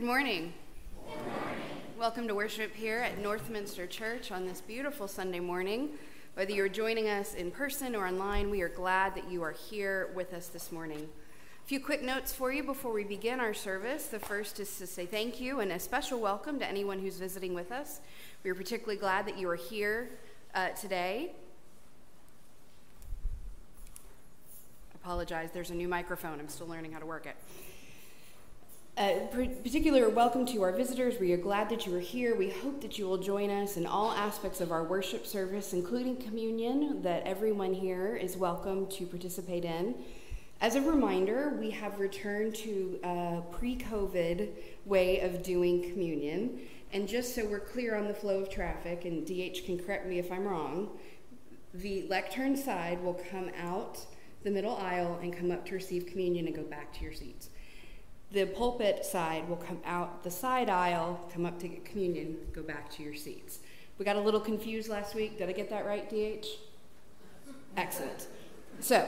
Good morning. Welcome to worship here at Northminster Church on this beautiful Sunday morning. Whether you're joining us in person or online, we are glad that you are here with us this morning. A few quick notes for you before we begin our service. The first is to say thank you and a special welcome to anyone who's visiting with us. We are particularly glad that you are here uh, today. I apologize, there's a new microphone. I'm still learning how to work it. Uh, particular welcome to our visitors. We are glad that you are here. We hope that you will join us in all aspects of our worship service, including communion, that everyone here is welcome to participate in. As a reminder, we have returned to a pre COVID way of doing communion. And just so we're clear on the flow of traffic, and DH can correct me if I'm wrong, the lectern side will come out the middle aisle and come up to receive communion and go back to your seats. The pulpit side will come out the side aisle, come up to get communion, go back to your seats. We got a little confused last week. Did I get that right, DH? Excellent. So,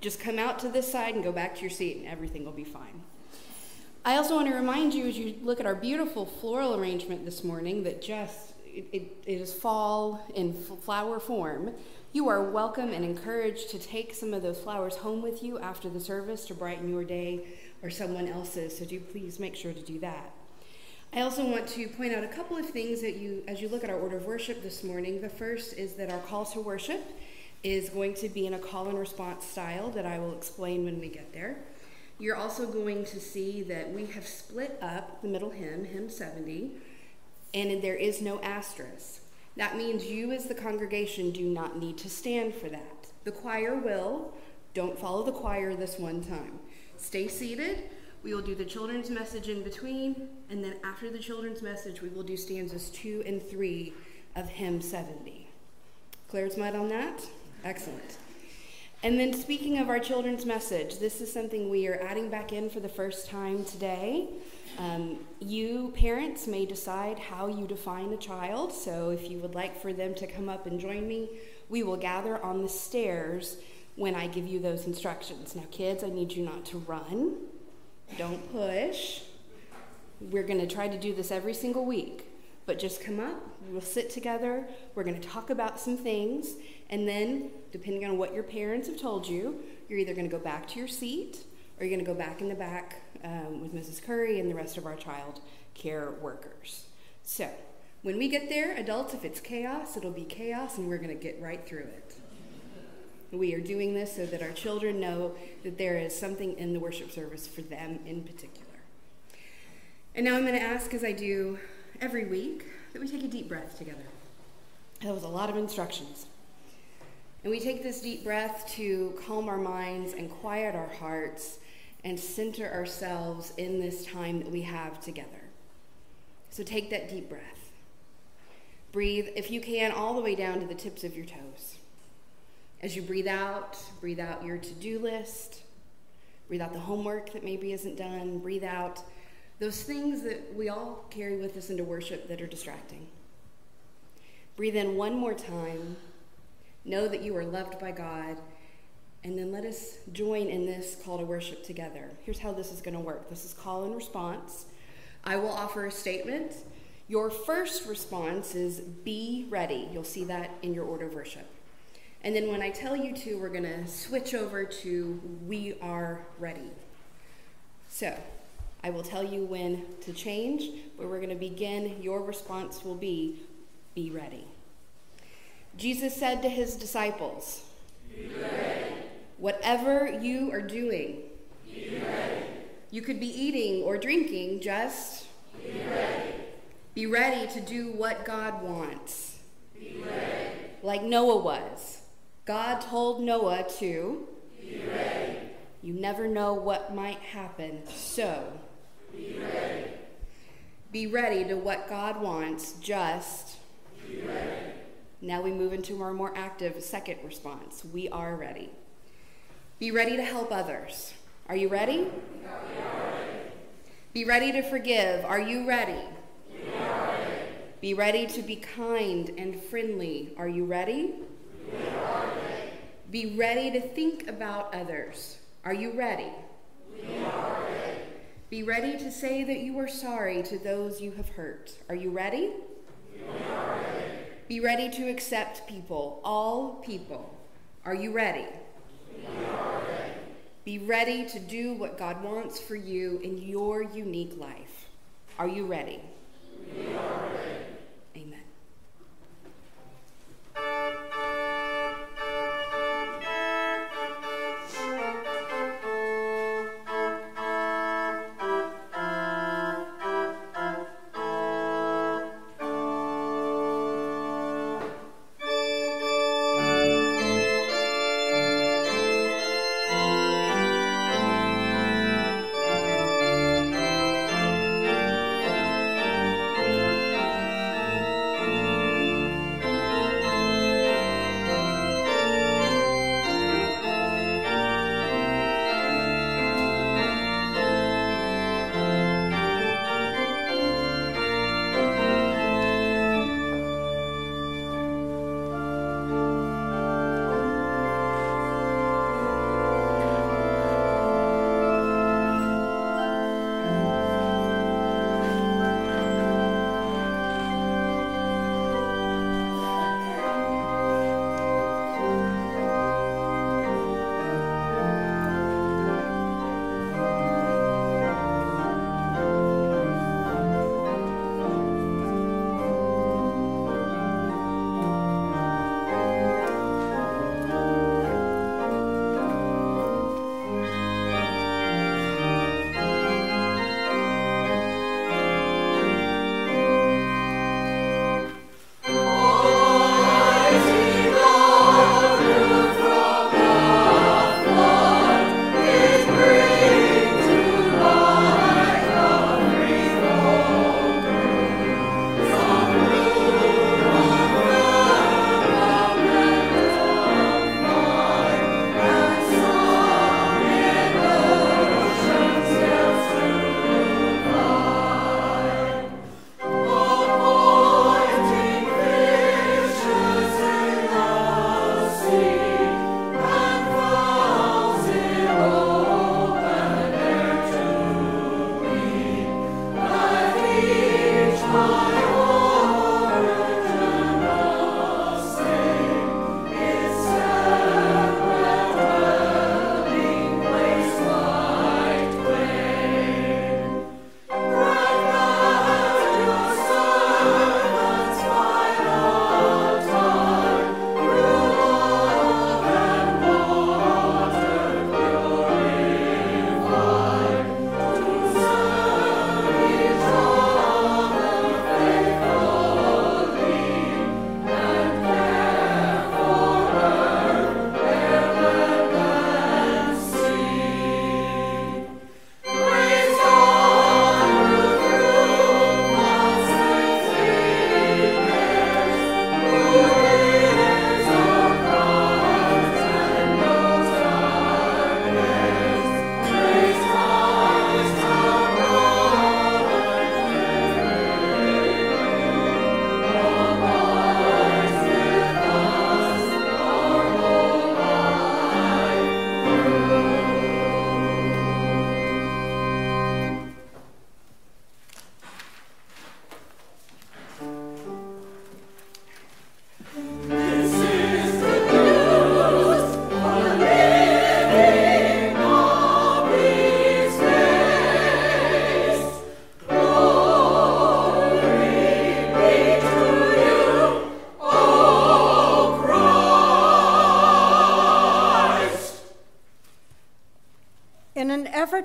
just come out to this side and go back to your seat, and everything will be fine. I also want to remind you as you look at our beautiful floral arrangement this morning that just it, it, it is fall in flower form. You are welcome and encouraged to take some of those flowers home with you after the service to brighten your day or someone else's, so do please make sure to do that. I also want to point out a couple of things that you, as you look at our order of worship this morning. The first is that our call to worship is going to be in a call and response style that I will explain when we get there. You're also going to see that we have split up the middle hymn, hymn 70, and there is no asterisk. That means you, as the congregation, do not need to stand for that. The choir will. Don't follow the choir this one time. Stay seated. We will do the children's message in between, and then after the children's message, we will do stanzas two and three of hymn 70. Claire's mud on that? Excellent. And then, speaking of our children's message, this is something we are adding back in for the first time today. Um, you, parents, may decide how you define a child. So, if you would like for them to come up and join me, we will gather on the stairs when I give you those instructions. Now, kids, I need you not to run, don't push. We're going to try to do this every single week, but just come up, we'll sit together, we're going to talk about some things, and then, depending on what your parents have told you, you're either going to go back to your seat or you're going to go back in the back um, with Mrs. Curry and the rest of our child care workers. So, when we get there, adults, if it's chaos, it'll be chaos, and we're going to get right through it. We are doing this so that our children know that there is something in the worship service for them in particular. And now I'm going to ask, as I do every week, that we take a deep breath together. That was a lot of instructions. And we take this deep breath to calm our minds and quiet our hearts and center ourselves in this time that we have together. So take that deep breath. Breathe, if you can, all the way down to the tips of your toes. As you breathe out, breathe out your to do list, breathe out the homework that maybe isn't done, breathe out those things that we all carry with us into worship that are distracting. Breathe in one more time. Know that you are loved by God. And then let us join in this call to worship together. Here's how this is going to work this is call and response. I will offer a statement. Your first response is be ready. You'll see that in your order of worship. And then when I tell you to, we're going to switch over to we are ready. So I will tell you when to change, but we're going to begin. Your response will be be ready. Jesus said to his disciples, Whatever you are doing, you could be eating or drinking, just be ready. Be ready to do what God wants. Like Noah was. God told Noah to be ready. You never know what might happen, so be ready. Be ready to what God wants, just be ready. Now we move into our more active second response. We are ready. Be ready to help others. Are you ready? Be ready to forgive. Are you ready? Be ready to be kind and friendly. Are you ready? Be ready to think about others. Are you ready? Are ready? Be ready to say that you are sorry to those you have hurt. Are you ready? Are ready. Be ready to accept people, all people. Are you ready? Are ready. Be ready to do what God wants for you in your unique life. Are you ready? We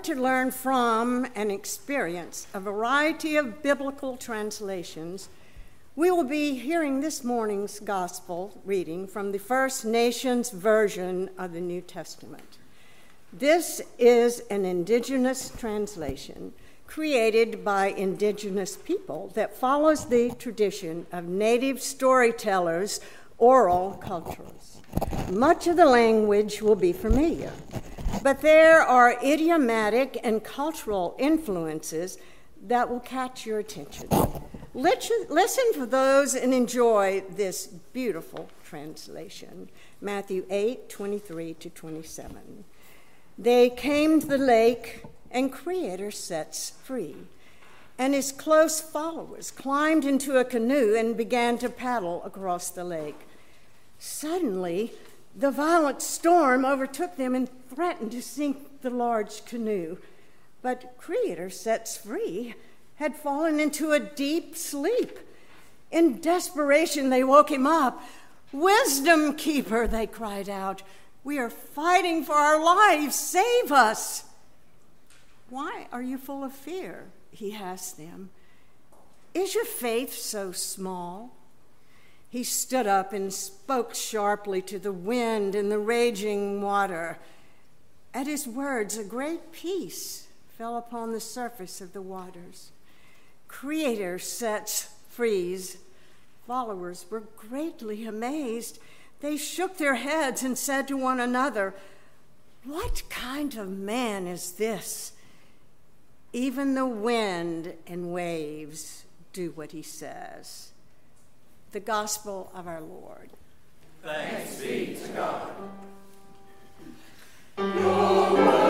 to learn from and experience a variety of biblical translations, we will be hearing this morning's gospel reading from the First Nations version of the New Testament. This is an indigenous translation created by indigenous people that follows the tradition of native storytellers' oral cultures. Much of the language will be familiar, but there are idiomatic and cultural influences that will catch your attention. Listen for those and enjoy this beautiful translation Matthew 8 23 to 27. They came to the lake and Creator sets free. And his close followers climbed into a canoe and began to paddle across the lake. Suddenly, the violent storm overtook them and threatened to sink the large canoe. But Creator sets free had fallen into a deep sleep. In desperation, they woke him up. Wisdom keeper, they cried out. We are fighting for our lives. Save us. Why are you full of fear? He asked them. Is your faith so small? He stood up and spoke sharply to the wind and the raging water. At his words, a great peace fell upon the surface of the waters. Creator sets free's. Followers were greatly amazed. They shook their heads and said to one another, What kind of man is this? Even the wind and waves do what he says. The gospel of our Lord. Thanks be to God. Teachers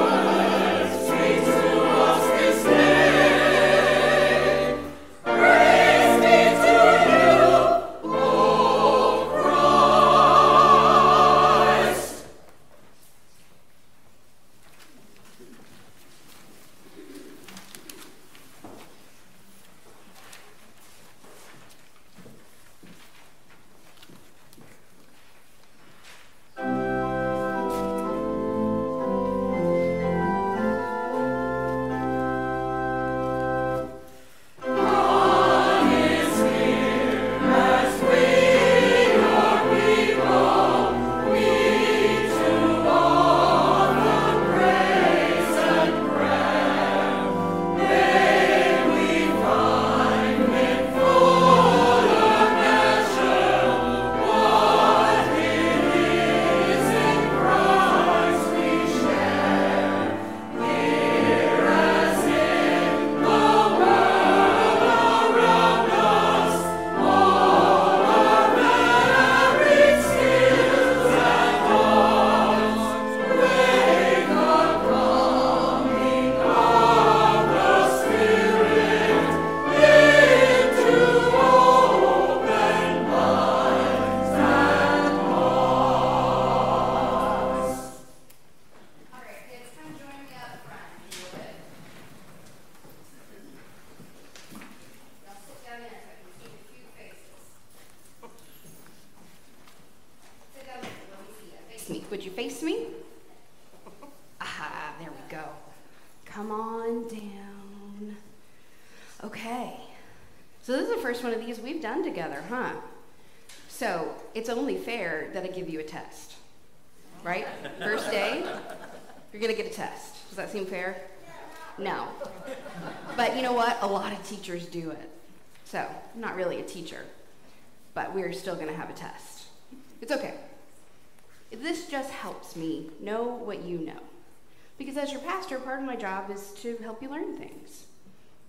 pastor, part of my job is to help you learn things.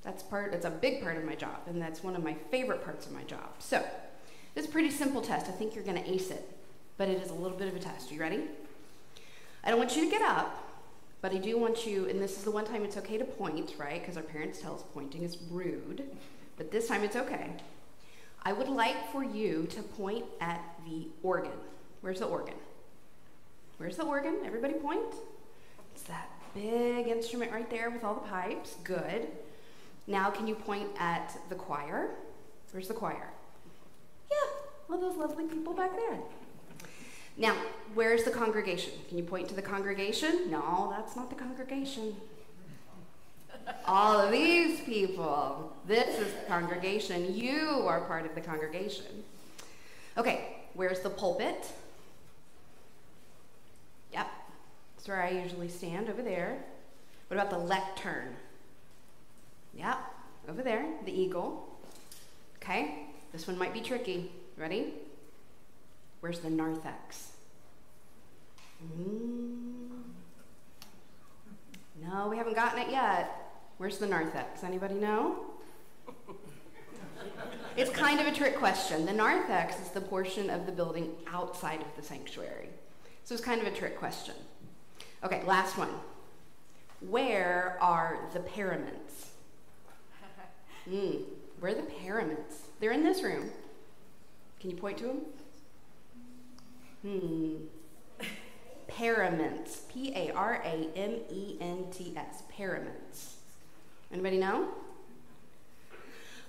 That's part it's a big part of my job, and that's one of my favorite parts of my job. So, this is a pretty simple test. I think you're going to ace it, but it is a little bit of a test. You ready? I don't want you to get up but I do want you, and this is the one time it's okay to point, right? Because our parents tell us pointing is rude, but this time it's okay. I would like for you to point at the organ. Where's the organ? Where's the organ? Everybody point. It's that big instrument right there with all the pipes. Good. Now, can you point at the choir? Where's the choir? Yeah, all those lovely people back there. Now, where's the congregation? Can you point to the congregation? No, that's not the congregation. All of these people, this is the congregation. You are part of the congregation. Okay, where's the pulpit? Yep, where I usually stand over there. What about the lectern? Yep, over there, the eagle. Okay, this one might be tricky. Ready? Where's the narthex? Mm. No, we haven't gotten it yet. Where's the narthex? Anybody know? it's kind of a trick question. The narthex is the portion of the building outside of the sanctuary. So it's kind of a trick question. Okay, last one. Where are the paraments? Mm, where are the paraments? They're in this room. Can you point to them? Hmm. Paraments. P A R A M E N T S. Paraments. Anybody know?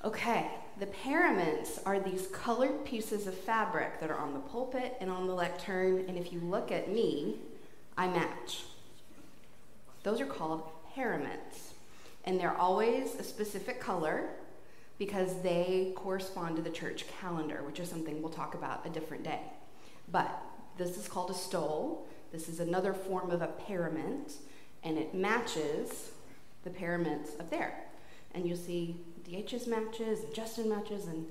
Okay, the paraments are these colored pieces of fabric that are on the pulpit and on the lectern, and if you look at me, I match. Those are called paraments, and they're always a specific color because they correspond to the church calendar, which is something we'll talk about a different day. But this is called a stole. This is another form of a parament, and it matches the paraments up there. And you'll see DH's matches, and Justin matches, and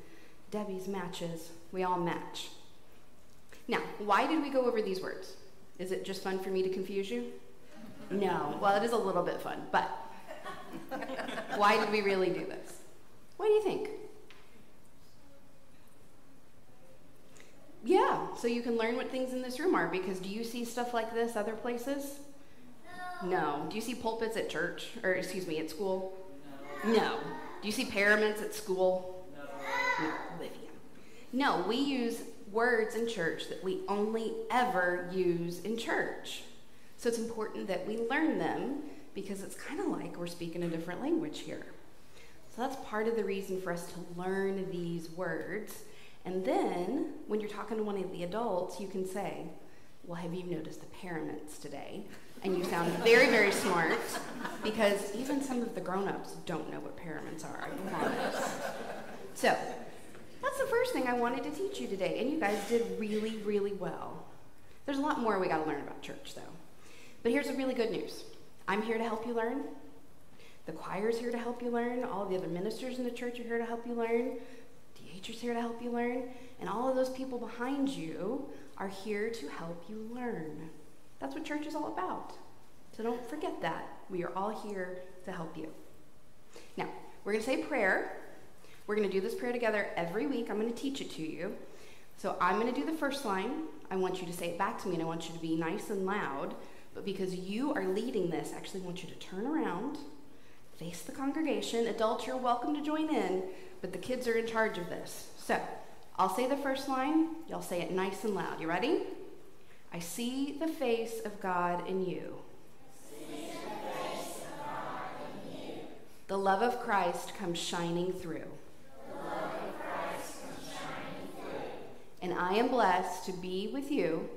Debbie's matches. We all match. Now, why did we go over these words? Is it just fun for me to confuse you? No. Well, it is a little bit fun, but why did we really do this? What do you think? Yeah, so you can learn what things in this room are because do you see stuff like this other places? No. no. Do you see pulpits at church or excuse me, at school? No. no. Do you see paraments at school? No. no. Olivia. No, we use words in church that we only ever use in church. So it's important that we learn them because it's kind of like we're speaking a different language here. So that's part of the reason for us to learn these words. And then when you're talking to one of the adults, you can say, Well, have you noticed the paraments today? And you sound very, very smart because even some of the grown ups don't know what paraments are, I promise. So that's the first thing I wanted to teach you today. And you guys did really, really well. There's a lot more we got to learn about church, though. But here's the really good news I'm here to help you learn. The choir's here to help you learn. All the other ministers in the church are here to help you learn. DH's here to help you learn. And all of those people behind you are here to help you learn. That's what church is all about. So don't forget that. We are all here to help you. Now, we're going to say prayer. We're going to do this prayer together every week. I'm going to teach it to you. So I'm going to do the first line. I want you to say it back to me, and I want you to be nice and loud. But because you are leading this, I actually want you to turn around face the congregation. Adults, you're welcome to join in, but the kids are in charge of this. So I'll say the first line, y'all say it nice and loud. You ready? I see the face of God in you. The love of Christ comes shining through. And I am blessed to be with you,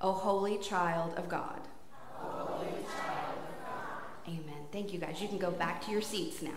O holy child of God. Amen. Thank you guys. You can go back to your seats now.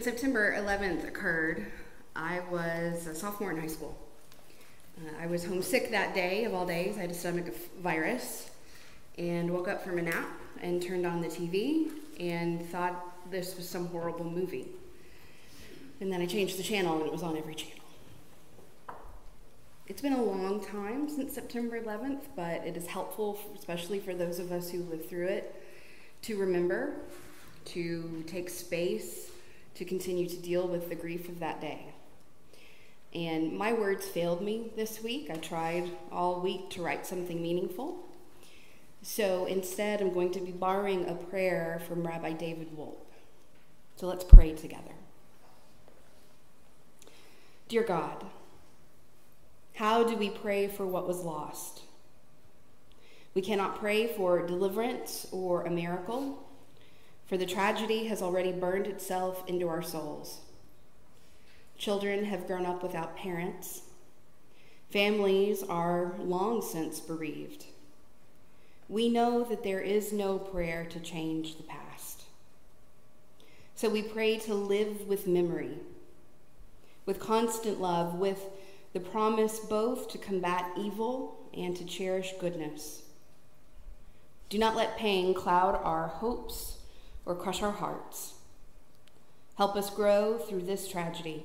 When September 11th occurred, I was a sophomore in high school. Uh, I was homesick that day, of all days. I had a stomach virus and woke up from a nap and turned on the TV and thought this was some horrible movie. And then I changed the channel and it was on every channel. It's been a long time since September 11th, but it is helpful, especially for those of us who lived through it, to remember, to take space, to continue to deal with the grief of that day. And my words failed me this week. I tried all week to write something meaningful. So instead, I'm going to be borrowing a prayer from Rabbi David Wolpe. So let's pray together. Dear God, how do we pray for what was lost? We cannot pray for deliverance or a miracle, for the tragedy has already burned itself into our souls. Children have grown up without parents. Families are long since bereaved. We know that there is no prayer to change the past. So we pray to live with memory with constant love, with the promise both to combat evil and to cherish goodness. Do not let pain cloud our hopes or crush our hearts. Help us grow through this tragedy.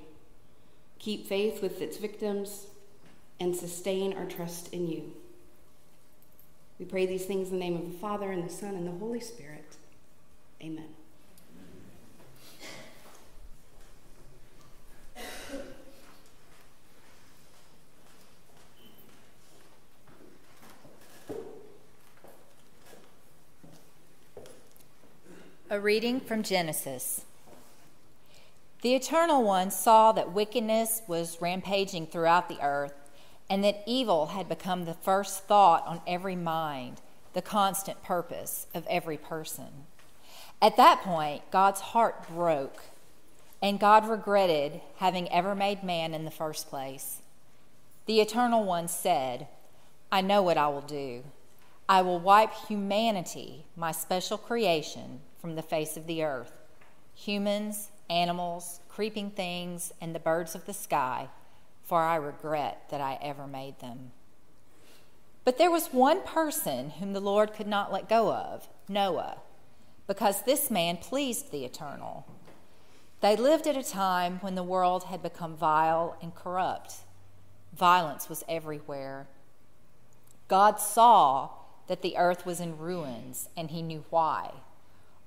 Keep faith with its victims and sustain our trust in you. We pray these things in the name of the Father, and the Son, and the Holy Spirit. Amen. A reading from Genesis. The Eternal One saw that wickedness was rampaging throughout the earth, and that evil had become the first thought on every mind, the constant purpose of every person. At that point, God's heart broke, and God regretted having ever made man in the first place. The Eternal One said, I know what I will do. I will wipe humanity, my special creation, from the face of the earth humans, animals, creeping things, and the birds of the sky, for I regret that I ever made them. But there was one person whom the Lord could not let go of Noah, because this man pleased the Eternal. They lived at a time when the world had become vile and corrupt. Violence was everywhere. God saw that the earth was in ruins, and he knew why.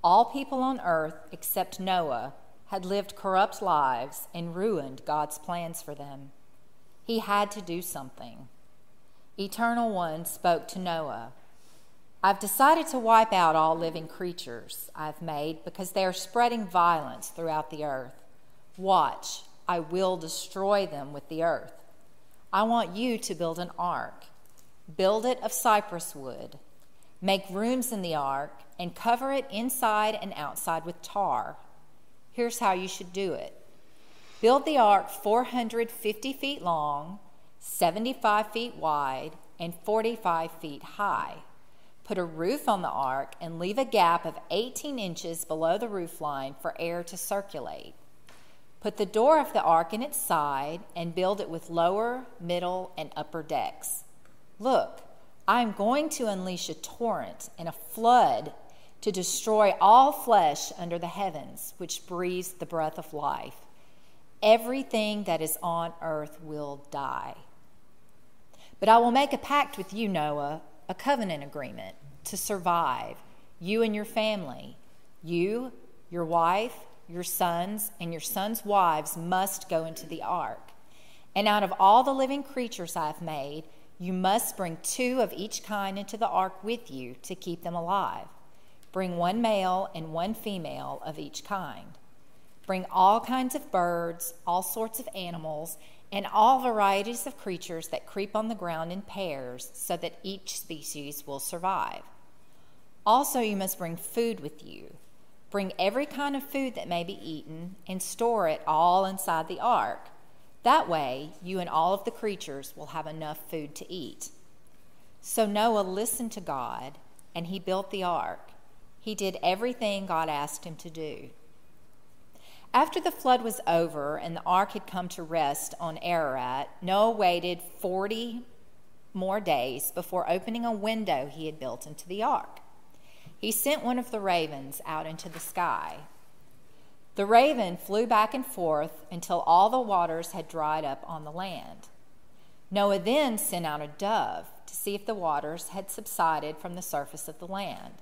All people on earth, except Noah, had lived corrupt lives and ruined God's plans for them. He had to do something. Eternal One spoke to Noah I've decided to wipe out all living creatures I've made because they are spreading violence throughout the earth. Watch, I will destroy them with the earth. I want you to build an ark. Build it of cypress wood. Make rooms in the ark and cover it inside and outside with tar. Here's how you should do it build the ark 450 feet long, 75 feet wide, and 45 feet high. Put a roof on the ark and leave a gap of 18 inches below the roof line for air to circulate. Put the door of the ark in its side and build it with lower, middle, and upper decks. Look, I am going to unleash a torrent and a flood to destroy all flesh under the heavens, which breathes the breath of life. Everything that is on earth will die. But I will make a pact with you, Noah, a covenant agreement to survive, you and your family. You, your wife, your sons, and your sons' wives must go into the ark. And out of all the living creatures I have made, you must bring two of each kind into the ark with you to keep them alive. Bring one male and one female of each kind. Bring all kinds of birds, all sorts of animals, and all varieties of creatures that creep on the ground in pairs so that each species will survive. Also, you must bring food with you. Bring every kind of food that may be eaten and store it all inside the ark. That way, you and all of the creatures will have enough food to eat. So Noah listened to God and he built the ark. He did everything God asked him to do. After the flood was over and the ark had come to rest on Ararat, Noah waited 40 more days before opening a window he had built into the ark. He sent one of the ravens out into the sky. The raven flew back and forth until all the waters had dried up on the land. Noah then sent out a dove to see if the waters had subsided from the surface of the land.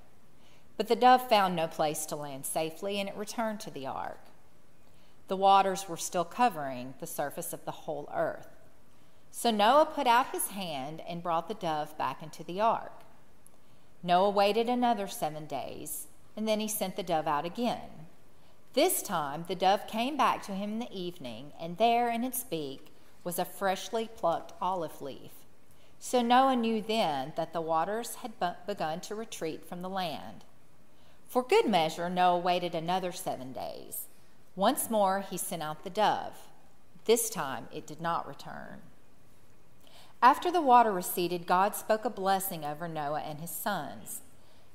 But the dove found no place to land safely, and it returned to the ark. The waters were still covering the surface of the whole earth. So Noah put out his hand and brought the dove back into the ark. Noah waited another seven days, and then he sent the dove out again. This time the dove came back to him in the evening, and there in its beak was a freshly plucked olive leaf. So Noah knew then that the waters had begun to retreat from the land. For good measure, Noah waited another seven days. Once more he sent out the dove. This time it did not return. After the water receded, God spoke a blessing over Noah and his sons.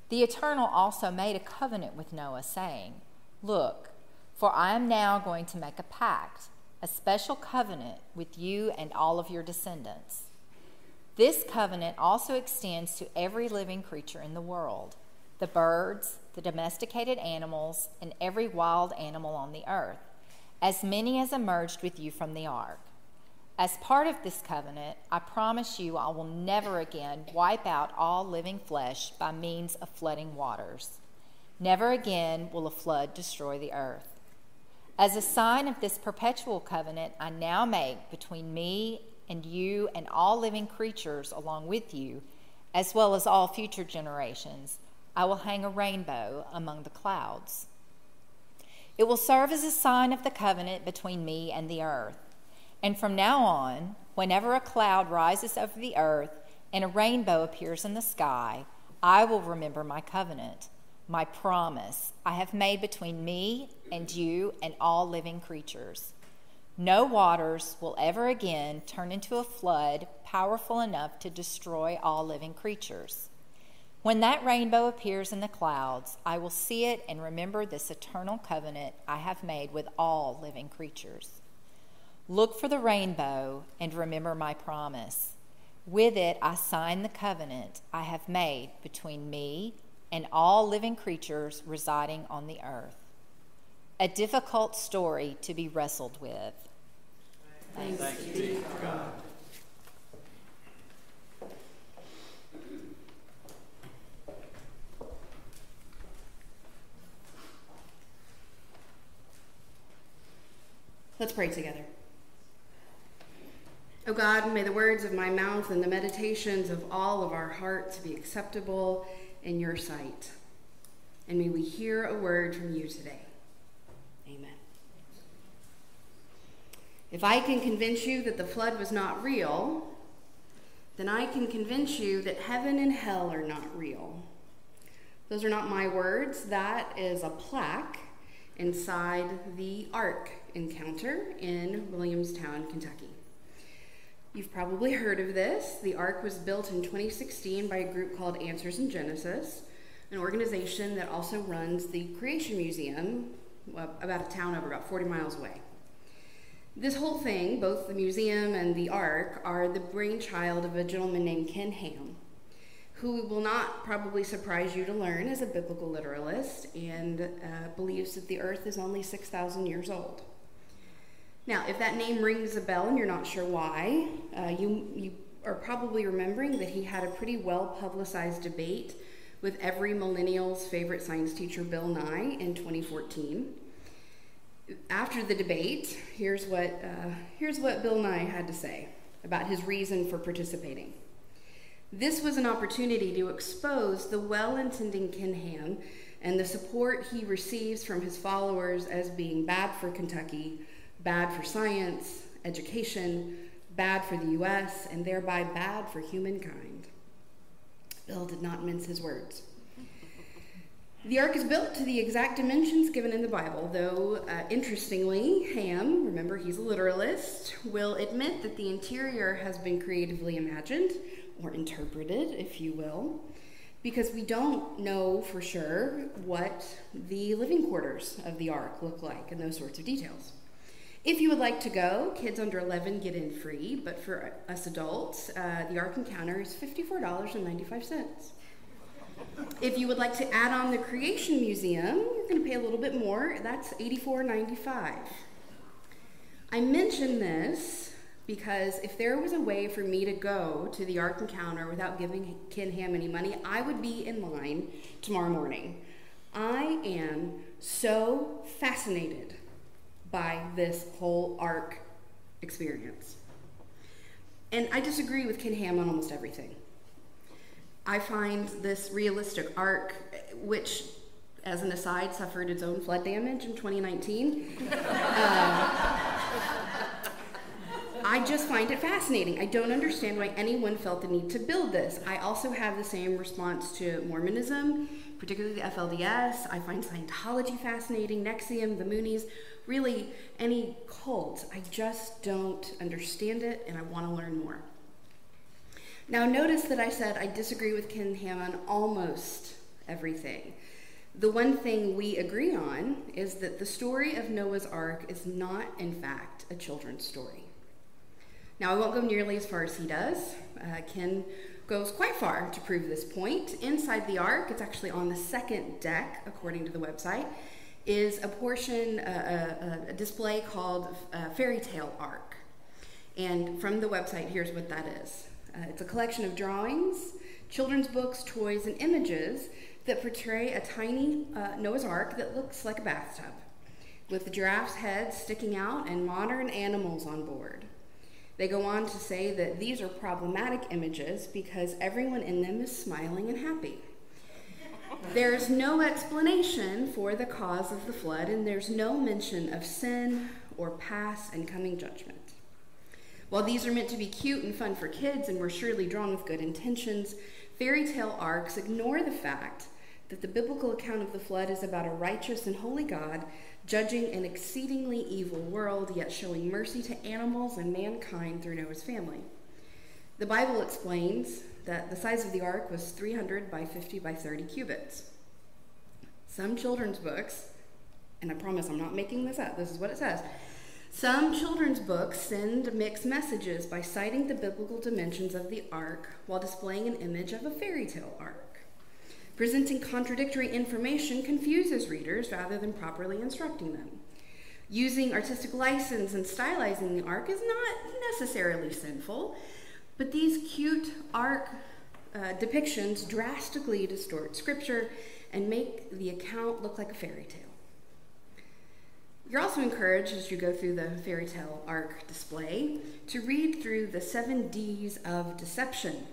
The Eternal also made a covenant with Noah, saying, Look, for I am now going to make a pact, a special covenant with you and all of your descendants. This covenant also extends to every living creature in the world the birds, the domesticated animals, and every wild animal on the earth, as many as emerged with you from the ark. As part of this covenant, I promise you I will never again wipe out all living flesh by means of flooding waters. Never again will a flood destroy the earth. As a sign of this perpetual covenant I now make between me and you and all living creatures along with you, as well as all future generations, I will hang a rainbow among the clouds. It will serve as a sign of the covenant between me and the earth. And from now on, whenever a cloud rises over the earth and a rainbow appears in the sky, I will remember my covenant my promise I have made between me and you and all living creatures. No waters will ever again turn into a flood powerful enough to destroy all living creatures. When that rainbow appears in the clouds, I will see it and remember this eternal covenant I have made with all living creatures. Look for the rainbow and remember my promise. With it, I sign the covenant I have made between me and all living creatures residing on the earth. A difficult story to be wrestled with. Thanks, Thanks be to God. Let's pray together. O oh God, may the words of my mouth and the meditations of all of our hearts be acceptable in your sight. And may we hear a word from you today. Amen. If I can convince you that the flood was not real, then I can convince you that heaven and hell are not real. Those are not my words. That is a plaque inside the Ark encounter in Williamstown, Kentucky. You've probably heard of this. The Ark was built in 2016 by a group called Answers in Genesis, an organization that also runs the Creation Museum about a town over about 40 miles away. This whole thing, both the museum and the Ark, are the brainchild of a gentleman named Ken Ham, who will not probably surprise you to learn is a biblical literalist and uh, believes that the earth is only 6,000 years old. Now, if that name rings a bell and you're not sure why, uh, you, you are probably remembering that he had a pretty well publicized debate with every millennial's favorite science teacher, Bill Nye, in 2014. After the debate, here's what, uh, here's what Bill Nye had to say about his reason for participating. This was an opportunity to expose the well intending Ken Ham and the support he receives from his followers as being bad for Kentucky bad for science, education, bad for the US, and thereby bad for humankind. Bill did not mince his words. The ark is built to the exact dimensions given in the Bible, though uh, interestingly, Ham, remember he's a literalist, will admit that the interior has been creatively imagined, or interpreted, if you will. because we don't know for sure what the living quarters of the ark look like and those sorts of details. If you would like to go, kids under 11 get in free, but for us adults, uh, the Ark Encounter is $54.95. If you would like to add on the Creation Museum, you're going to pay a little bit more. That's $84.95. I mention this because if there was a way for me to go to the Ark Encounter without giving Ken Ham any money, I would be in line tomorrow morning. I am so fascinated by this whole ark experience. And I disagree with Ken Ham on almost everything. I find this realistic ark, which, as an aside, suffered its own flood damage in 2019. uh, I just find it fascinating. I don't understand why anyone felt the need to build this. I also have the same response to Mormonism, particularly the FLDS. I find Scientology fascinating, NXIVM, the Moonies really any cult. I just don't understand it and I want to learn more. Now, notice that I said I disagree with Ken Ham on almost everything. The one thing we agree on is that the story of Noah's Ark is not, in fact, a children's story. Now, I won't go nearly as far as he does. Uh, Ken goes quite far to prove this point. Inside the ark, it's actually on the second deck, according to the website, is a portion, uh, a, a, display called uh, Fairy Tale Ark. And from the website, here's what that is uh, it's a collection of drawings, children's books, toys, and images that portray a tiny uh, Noah's Ark that looks like a bathtub, with the giraffe's head sticking out and modern animals on board. They go on to say that these are problematic images because everyone in them is smiling and happy. There's no explanation for the cause of the flood, and there's no mention of sin or past and coming judgment. While these are meant to be cute and fun for kids and were surely drawn with good intentions, fairy tale arks ignore the fact that the biblical account of the flood is about a righteous and holy God judging an exceedingly evil world, yet showing mercy to animals and mankind through Noah's family. The Bible explains that the size of the ark was 300 by 50 by 30 cubits. Some children's books, and I promise I'm not making this up, this is what it says. Some children's books send mixed messages by citing the biblical dimensions of the ark while displaying an image of a fairy tale ark. Presenting contradictory information confuses readers rather than properly instructing them. Using artistic license and stylizing the ark is not necessarily sinful, but these cute ark uh, depictions drastically distort scripture and make the account look like a fairy tale. You're also encouraged as you go through the fairy tale ark display to read through the seven D's of deception,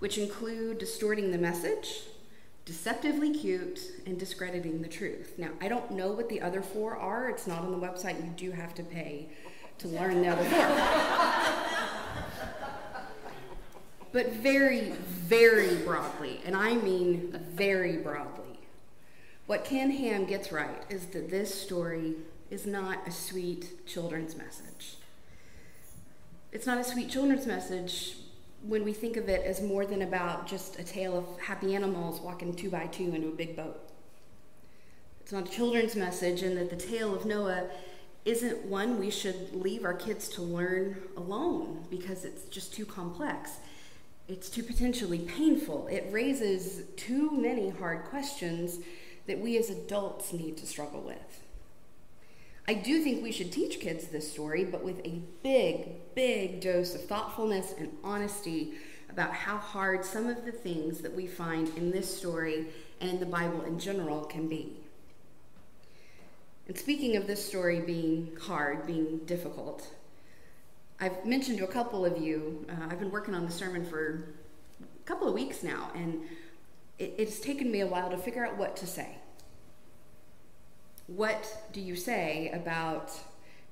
which include distorting the message, deceptively cute, and discrediting the truth. Now, I don't know what the other four are, it's not on the website. You do have to pay to learn the other four. but very, very broadly, and I mean very broadly, what Ken Ham gets right is that this story is not a sweet children's message. It's not a sweet children's message when we think of it as more than about just a tale of happy animals walking two by two into a big boat. It's not a children's message in that the tale of Noah isn't one we should leave our kids to learn alone because it's just too complex it's too potentially painful. It raises too many hard questions that we as adults need to struggle with. I do think we should teach kids this story, but with a big, big dose of thoughtfulness and honesty about how hard some of the things that we find in this story and in the Bible in general can be. And speaking of this story being hard, being difficult, I've mentioned to a couple of you, uh, I've been working on the sermon for a couple of weeks now, and it, it's taken me a while to figure out what to say. What do you say about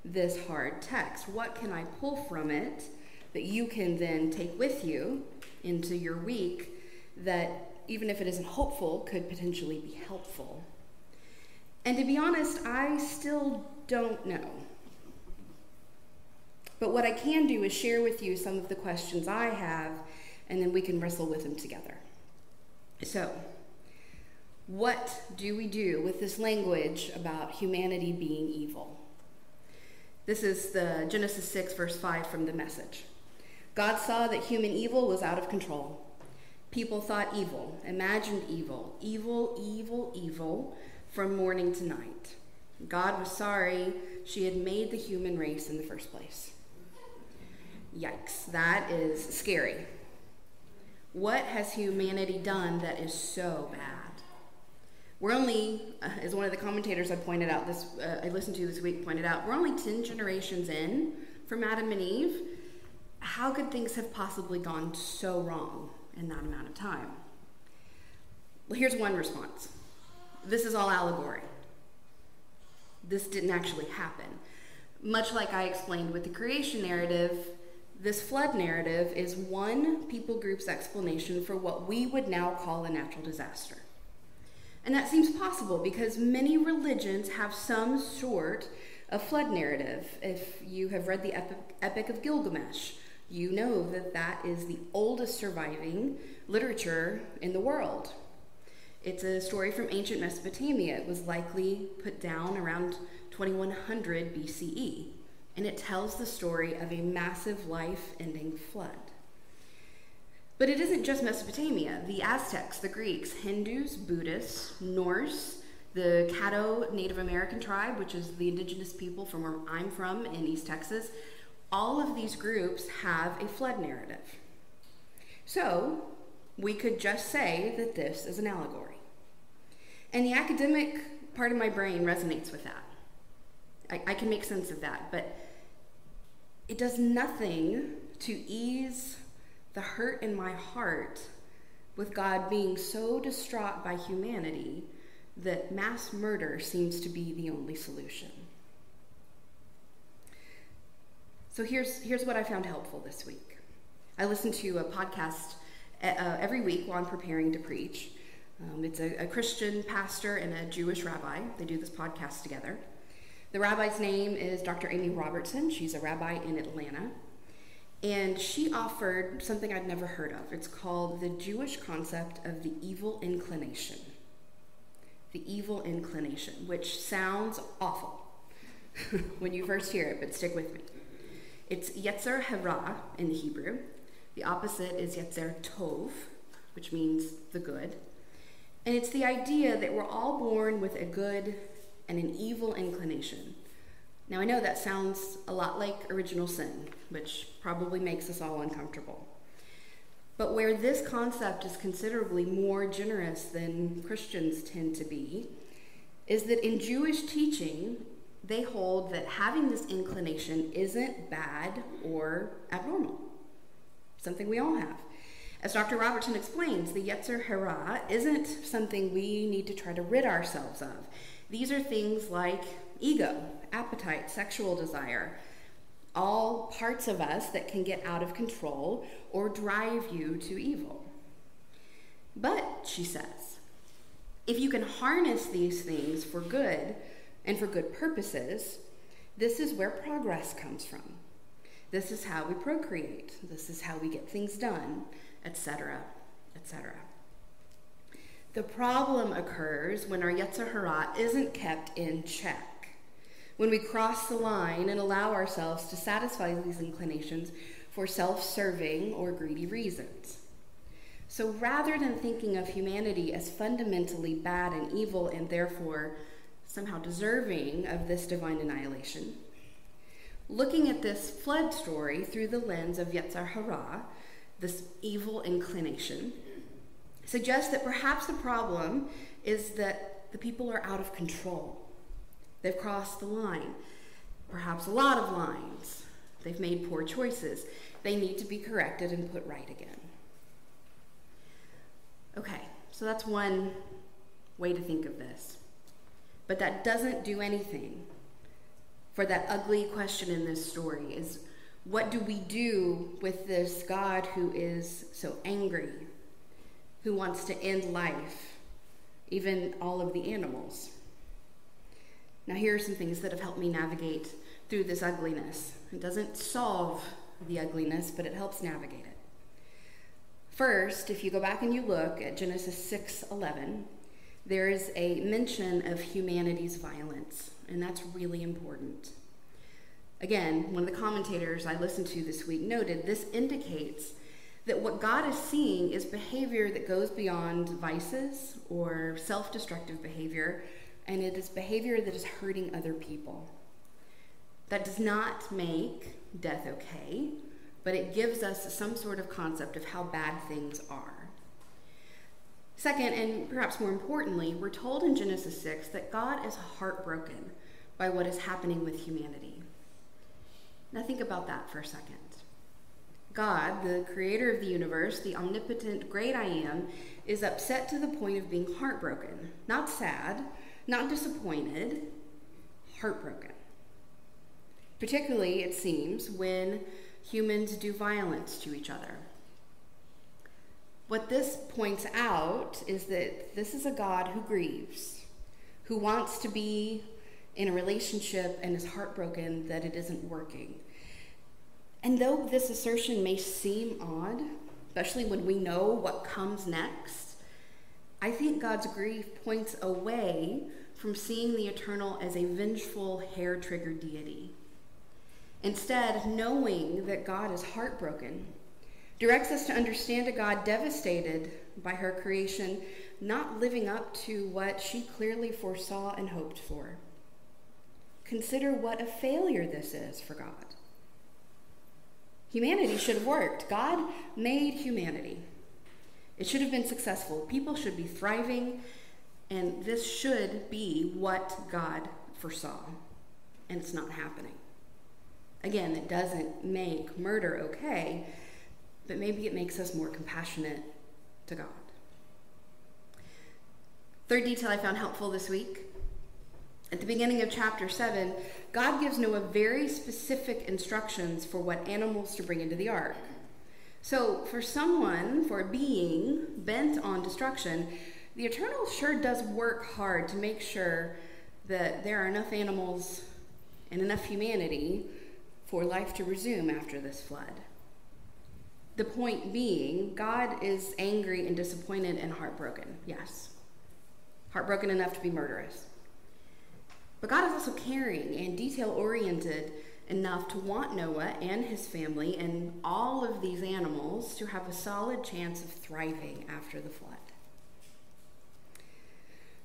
this hard text? What can I pull from it that you can then take with you into your week that, even if it isn't hopeful, could potentially be helpful? And to be honest, I still don't know. But what I can do is share with you some of the questions I have, and then we can wrestle with them together. So, what do we do with this language about humanity being evil? This is the Genesis 6, verse 5 from the message. God saw that human evil was out of control. People thought evil, imagined evil, evil, evil, evil from morning to night. God was sorry she had made the human race in the first place. Yikes, that is scary. What has humanity done that is so bad? We're only, uh, as one of the commentators I pointed out this, uh, I listened to this week pointed out, we're only 10 generations in from Adam and Eve. How could things have possibly gone so wrong in that amount of time? Well, here's one response this is all allegory. This didn't actually happen. Much like I explained with the creation narrative, this flood narrative is one people group's explanation for what we would now call a natural disaster. And that seems possible because many religions have some sort of flood narrative. If you have read the Epic, of Gilgamesh, you know that that is the oldest surviving literature in the world. It's a story from ancient Mesopotamia. It was likely put down around 2100 BCE and it tells the story of a massive life ending flood. But it isn't just Mesopotamia. The Aztecs, the Greeks, Hindus, Buddhists, Norse, the Caddo Native American tribe, which is the indigenous people from where I'm from in East Texas, all of these groups have a flood narrative. So we could just say that this is an allegory. And the academic part of my brain resonates with that. I, I can make sense of that, but it does nothing to ease the hurt in my heart with God being so distraught by humanity that mass murder seems to be the only solution. So here's, here's what I found helpful this week. I listen to a podcast uh, every week while I'm preparing to preach. Um, it's a, a Christian pastor and a Jewish rabbi. They do this podcast together. The rabbi's name is Dr. Amy Robertson. She's a rabbi in Atlanta. And she offered something I'd never heard of. It's called the Jewish concept of the evil inclination. The evil inclination, which sounds awful when you first hear it, but stick with me. It's Yetzer Hara in Hebrew. The opposite is Yetzer Tov, which means the good. And it's the idea that we're all born with a good and an evil inclination. Now, I know that sounds a lot like original sin, which probably makes us all uncomfortable. But where this concept is considerably more generous than Christians tend to be, is that in Jewish teaching, they hold that having this inclination isn't bad or abnormal, something we all have. As Dr. Robertson explains, the Yetzer Hara isn't something we need to try to rid ourselves of. These are things like ego, appetite, sexual desire, all parts of us that can get out of control or drive you to evil. But, she says, if you can harness these things for good and for good purposes, this is where progress comes from. This is how we procreate. This is how we get things done, etc., etc. The problem occurs when our Yetzer Hara isn't kept in check. When we cross the line and allow ourselves to satisfy these inclinations for self serving or greedy reasons. So rather than thinking of humanity as fundamentally bad and evil and therefore somehow deserving of this divine annihilation, looking at this flood story through the lens of Yetzer Hara, this evil inclination, suggests that perhaps the problem is that the people are out of control. They've crossed the line, perhaps a lot of lines. They've made poor choices. They need to be corrected and put right again. Okay, so that's one way to think of this. But that doesn't do anything for that ugly question in this story is what do we do with this God who is so angry who wants to end life, even all of the animals. Now, here are some things that have helped me navigate through this ugliness. It doesn't solve the ugliness, but it helps navigate it. First, if you go back and you look at Genesis 6:11, there is a mention of humanity's violence, and that's really important. Again, one of the commentators I listened to this week noted this indicates that what God is seeing is behavior that goes beyond vices or self destructive behavior, and it is behavior that is hurting other people. That does not make death okay, but it gives us some sort of concept of how bad things are. Second, and perhaps more importantly, we're told in Genesis 6 that God is heartbroken by what is happening with humanity. Now, think about that for a second. God, the creator of the universe, the omnipotent great I am, is upset to the point of being heartbroken. Not sad, not disappointed, heartbroken. Particularly, it seems, when humans do violence to each other. What this points out is that this is a God who grieves, who wants to be in a relationship and is heartbroken that it isn't working. And though this assertion may seem odd, especially when we know what comes next, I think God's grief points away from seeing the eternal as a vengeful, hair triggered deity. Instead, knowing that God is heartbroken directs us to understand a God devastated by her creation, not living up to what she clearly foresaw and hoped for. Consider what a failure this is for God. Humanity should have worked. God made humanity. It should have been successful. People should be thriving, and this should be what God foresaw. And it's not happening. Again, it doesn't make murder okay, but maybe it makes us more compassionate to God. Third detail I found helpful this week. At the beginning of chapter 7, God gives Noah very specific instructions for what animals to bring into the ark. So, for someone, for a being bent on destruction, the Eternal sure does work hard to make sure that there are enough animals and enough humanity for life to resume after this flood. The point being, God is angry and disappointed and heartbroken, yes. Heartbroken enough to be murderous. But God is also caring and detail oriented enough to want Noah and his family and all of these animals to have a solid chance of thriving after the flood.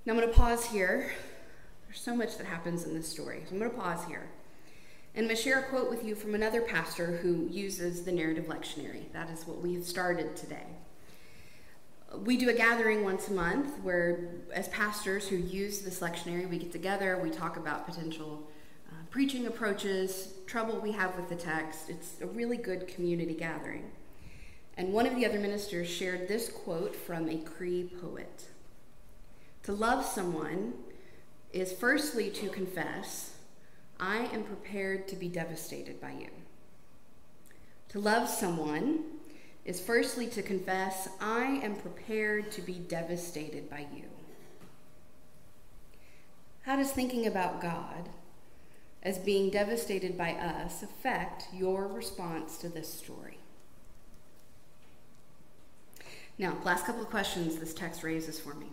Now I'm going to pause here. There's so much that happens in this story. So I'm going to pause here. And I'm going to share a quote with you from another pastor who uses the narrative lectionary. That is what we've started today. We do a gathering once a month where, as pastors who use this lectionary, we get together, we talk about potential uh, preaching approaches, trouble we have with the text. It's a really good community gathering. And one of the other ministers shared this quote from a Cree poet To love someone is firstly to confess I am prepared to be devastated by you. To love someone is firstly to confess, I am prepared to be devastated by you. How does thinking about God as being devastated by us affect your response to this story? Now, last couple of questions this text raises for me.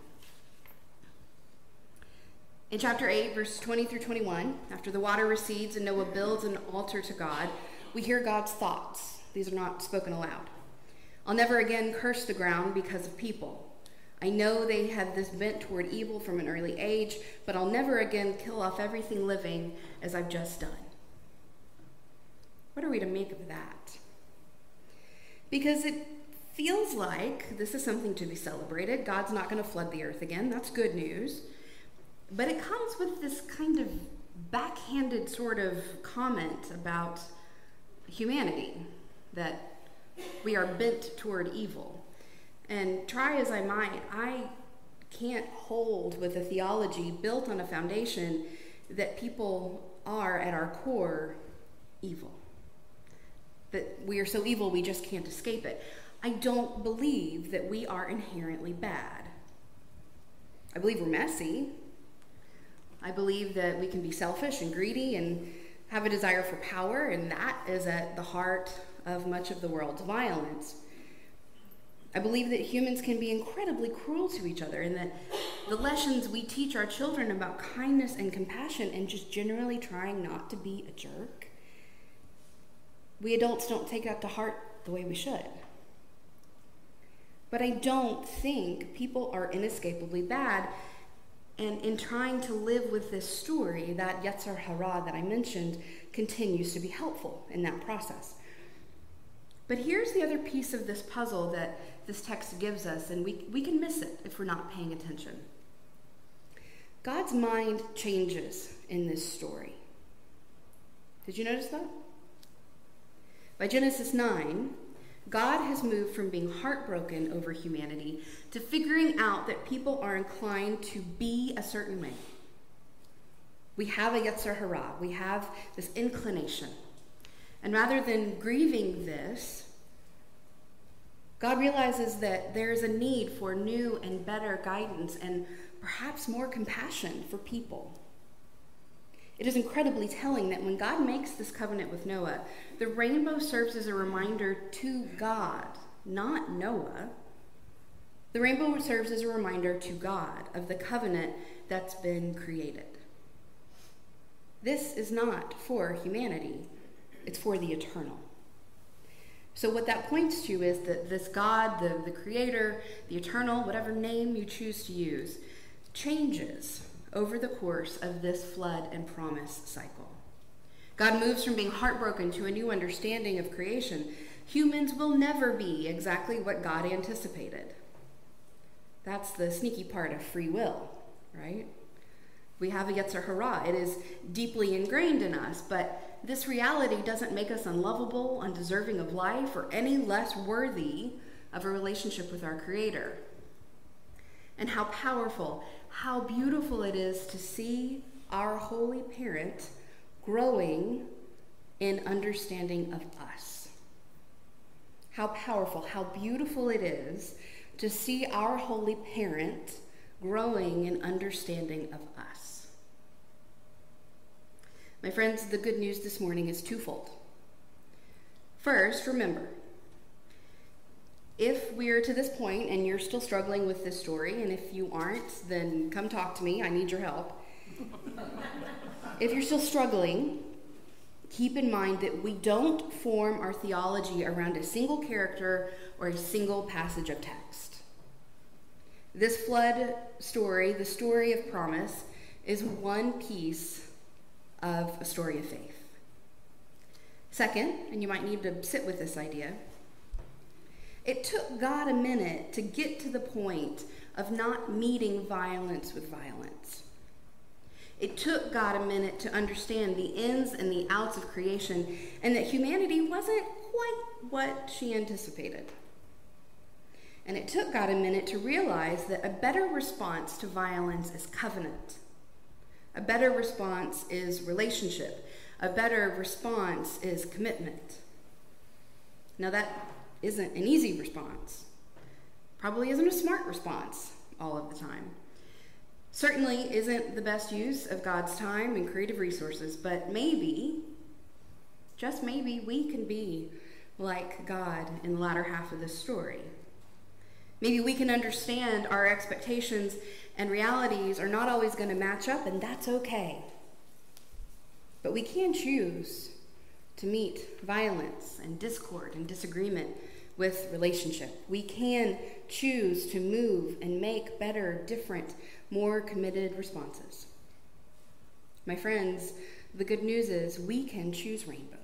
In chapter 8, verse 20 through 21, after the water recedes and Noah builds an altar to God, we hear God's thoughts. These are not spoken aloud. I'll never again curse the ground because of people. I know they have this bent toward evil from an early age, but I'll never again kill off everything living as I've just done. What are we to make of that? Because it feels like this is something to be celebrated. God's not going to flood the earth again. That's good news. But it comes with this kind of backhanded sort of comment about humanity that we are bent toward evil. And try as I might, I can't hold with a theology built on a foundation that people are at our core evil. That we are so evil we just can't escape it. I don't believe that we are inherently bad. I believe we're messy. I believe that we can be selfish and greedy and have a desire for power, and that is at the heart of much of the world's violence. I believe that humans can be incredibly cruel to each other and that the lessons we teach our children about kindness and compassion and just generally trying not to be a jerk, we adults don't take that to heart the way we should. But I don't think people are inescapably bad. And in trying to live with this story, that Yetzer Hara that I mentioned continues to be helpful in that process. But here's the other piece of this puzzle that this text gives us, and we, we can miss it if we're not paying attention. God's mind changes in this story. Did you notice that? By Genesis 9, God has moved from being heartbroken over humanity to figuring out that people are inclined to be a certain way. We have a Yetzer Hara, we have this inclination. And rather than grieving this, God realizes that there's a need for new and better guidance and perhaps more compassion for people. It is incredibly telling that when God makes this covenant with Noah, the rainbow serves as a reminder to God, not Noah. The rainbow serves as a reminder to God of the covenant that's been created. This is not for humanity, it's for the eternal. So, what that points to is that this God, the, the Creator, the Eternal, whatever name you choose to use, changes over the course of this flood and promise cycle. God moves from being heartbroken to a new understanding of creation. Humans will never be exactly what God anticipated. That's the sneaky part of free will, right? We have a Yetzer Hara. It is deeply ingrained in us, but this reality doesn't make us unlovable, undeserving of life, or any less worthy of a relationship with our Creator. And how powerful how beautiful it is to see our holy parent growing in understanding of us. How powerful, how beautiful it is to see our holy parent growing in understanding of us. My friends, the good news this morning is twofold. First, remember, if we're to this point and you're still struggling with this story, and if you aren't, then come talk to me. I need your help. if you're still struggling, keep in mind that we don't form our theology around a single character or a single passage of text. This flood story, the story of promise, is one piece of a story of faith. Second, and you might need to sit with this idea, it took God a minute to get to the point of not meeting violence with violence. It took God a minute to understand the ins and the outs of creation and that humanity wasn't quite what she anticipated. And it took God a minute to realize that a better response to violence is covenant. A better response is relationship. A better response is commitment. Now, that isn't an easy response, probably isn't a smart response all of the time. Certainly isn't the best use of God's time and creative resources, but maybe, just maybe, we can be like God in the latter half of this story. Maybe we can understand our expectations and realities are not always going to match up, and that's okay. But we can choose to meet violence and discord and disagreement with relationship. We can choose to move and make better, different, more committed responses. My friends, the good news is we can choose rainbow.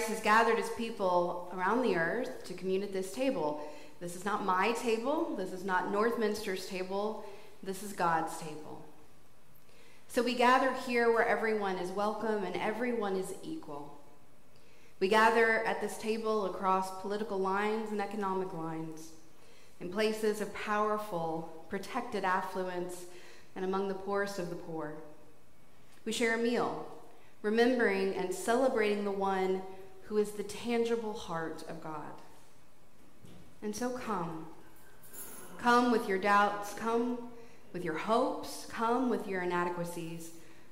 Christ has gathered his people around the earth to commune at this table. This is not my table, this is not Northminster's table, this is God's table. So we gather here where everyone is welcome and everyone is equal. We gather at this table across political lines and economic lines in places of powerful, protected affluence, and among the poorest of the poor. We share a meal, remembering and celebrating the one who is the tangible heart of God. And so come. Come with your doubts, come with your hopes, come with your inadequacies,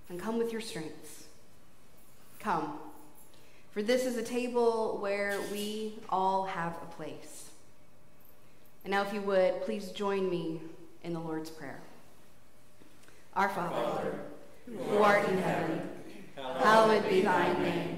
and come with your strengths. Come. For this is a table where we all have a place. And now, if you would, please join me in the Lord's Prayer. Our Father, who art in heaven, hallowed be thy name.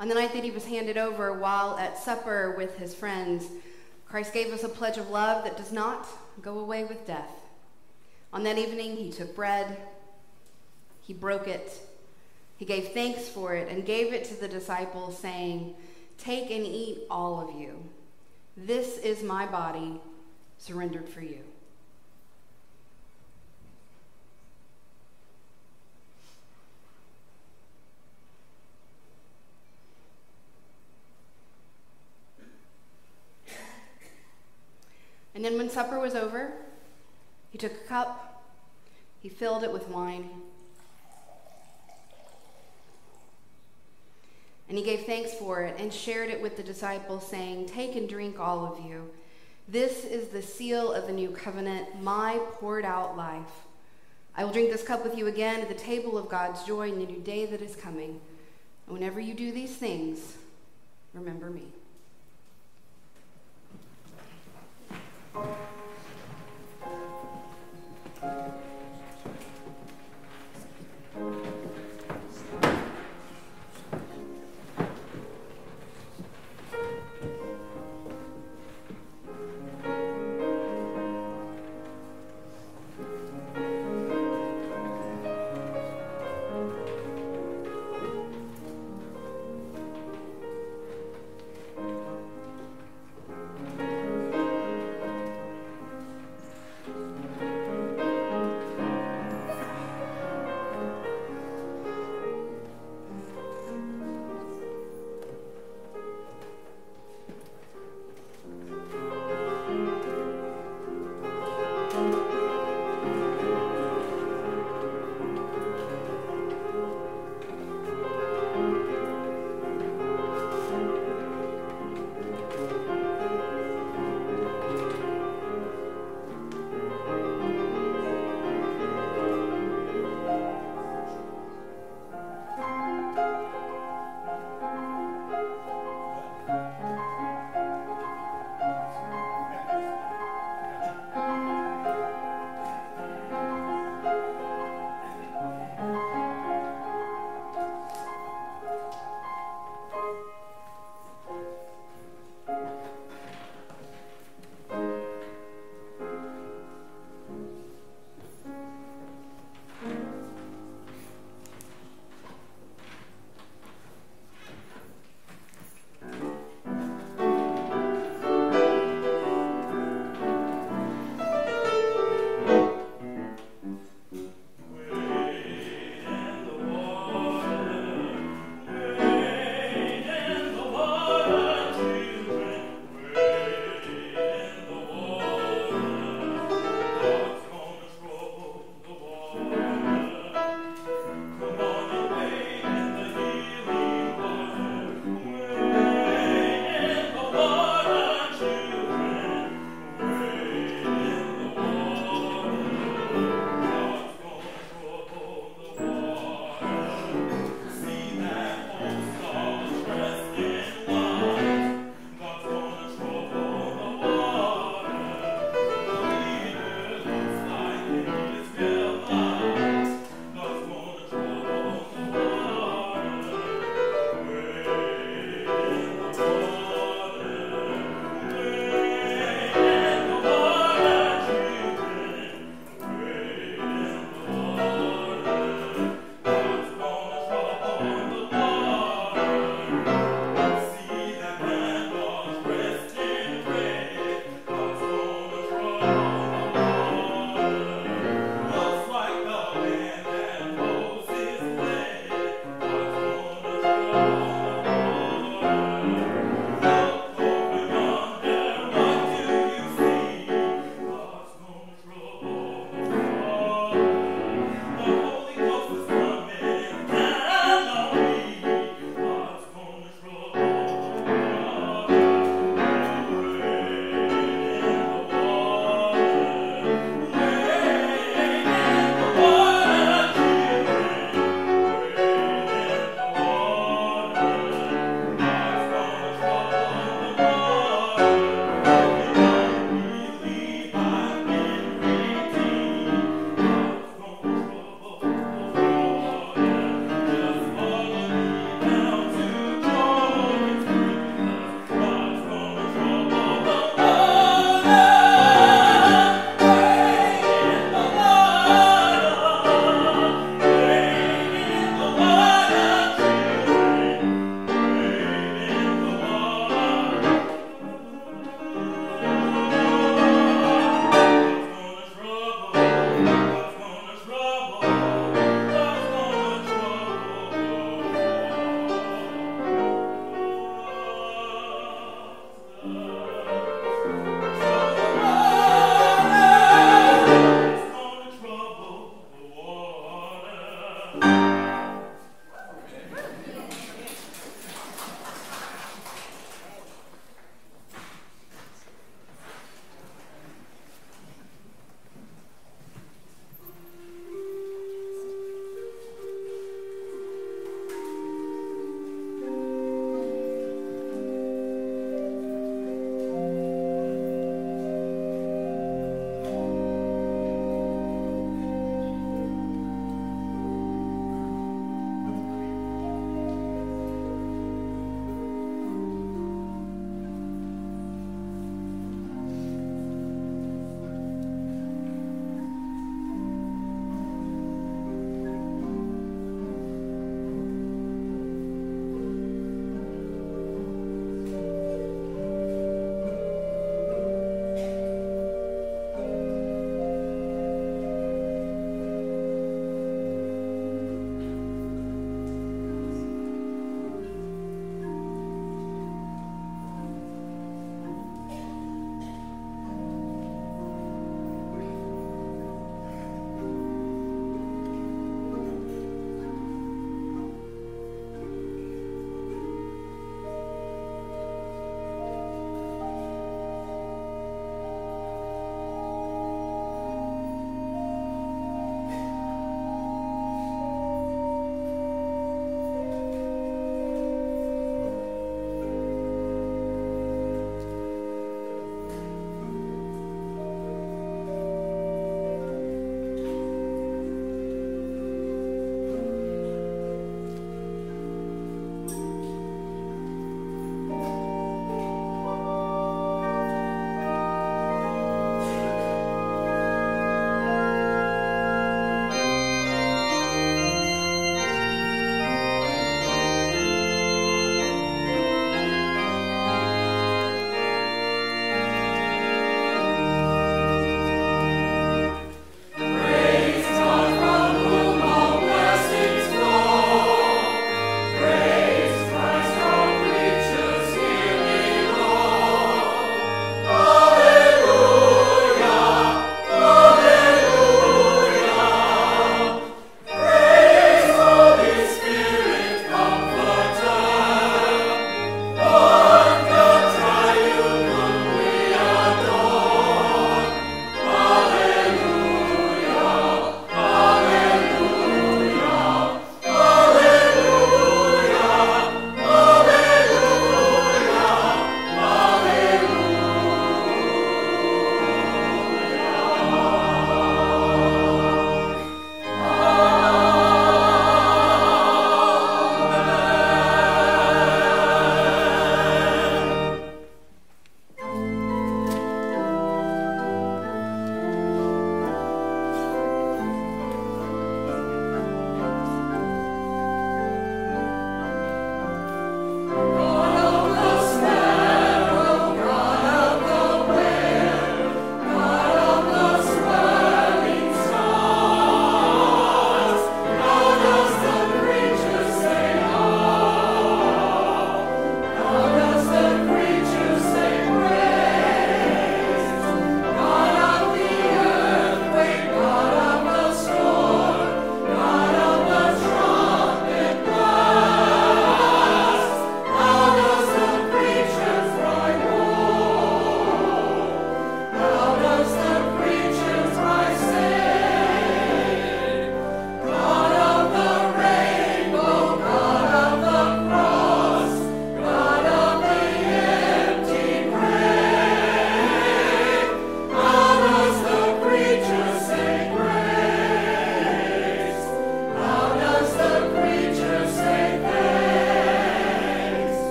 On the night that he was handed over while at supper with his friends, Christ gave us a pledge of love that does not go away with death. On that evening, he took bread, he broke it, he gave thanks for it, and gave it to the disciples, saying, Take and eat, all of you. This is my body surrendered for you. And then when supper was over, he took a cup, he filled it with wine, and he gave thanks for it and shared it with the disciples, saying, Take and drink, all of you. This is the seal of the new covenant, my poured out life. I will drink this cup with you again at the table of God's joy in the new day that is coming. And whenever you do these things, remember me. Thank you.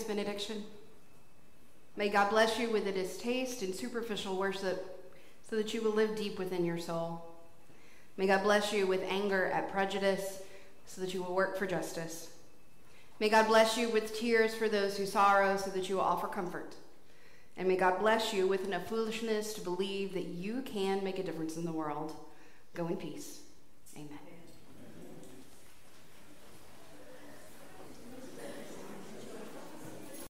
Benediction. May God bless you with a distaste in superficial worship so that you will live deep within your soul. May God bless you with anger at prejudice so that you will work for justice. May God bless you with tears for those who sorrow so that you will offer comfort. And may God bless you with enough foolishness to believe that you can make a difference in the world. Go in peace.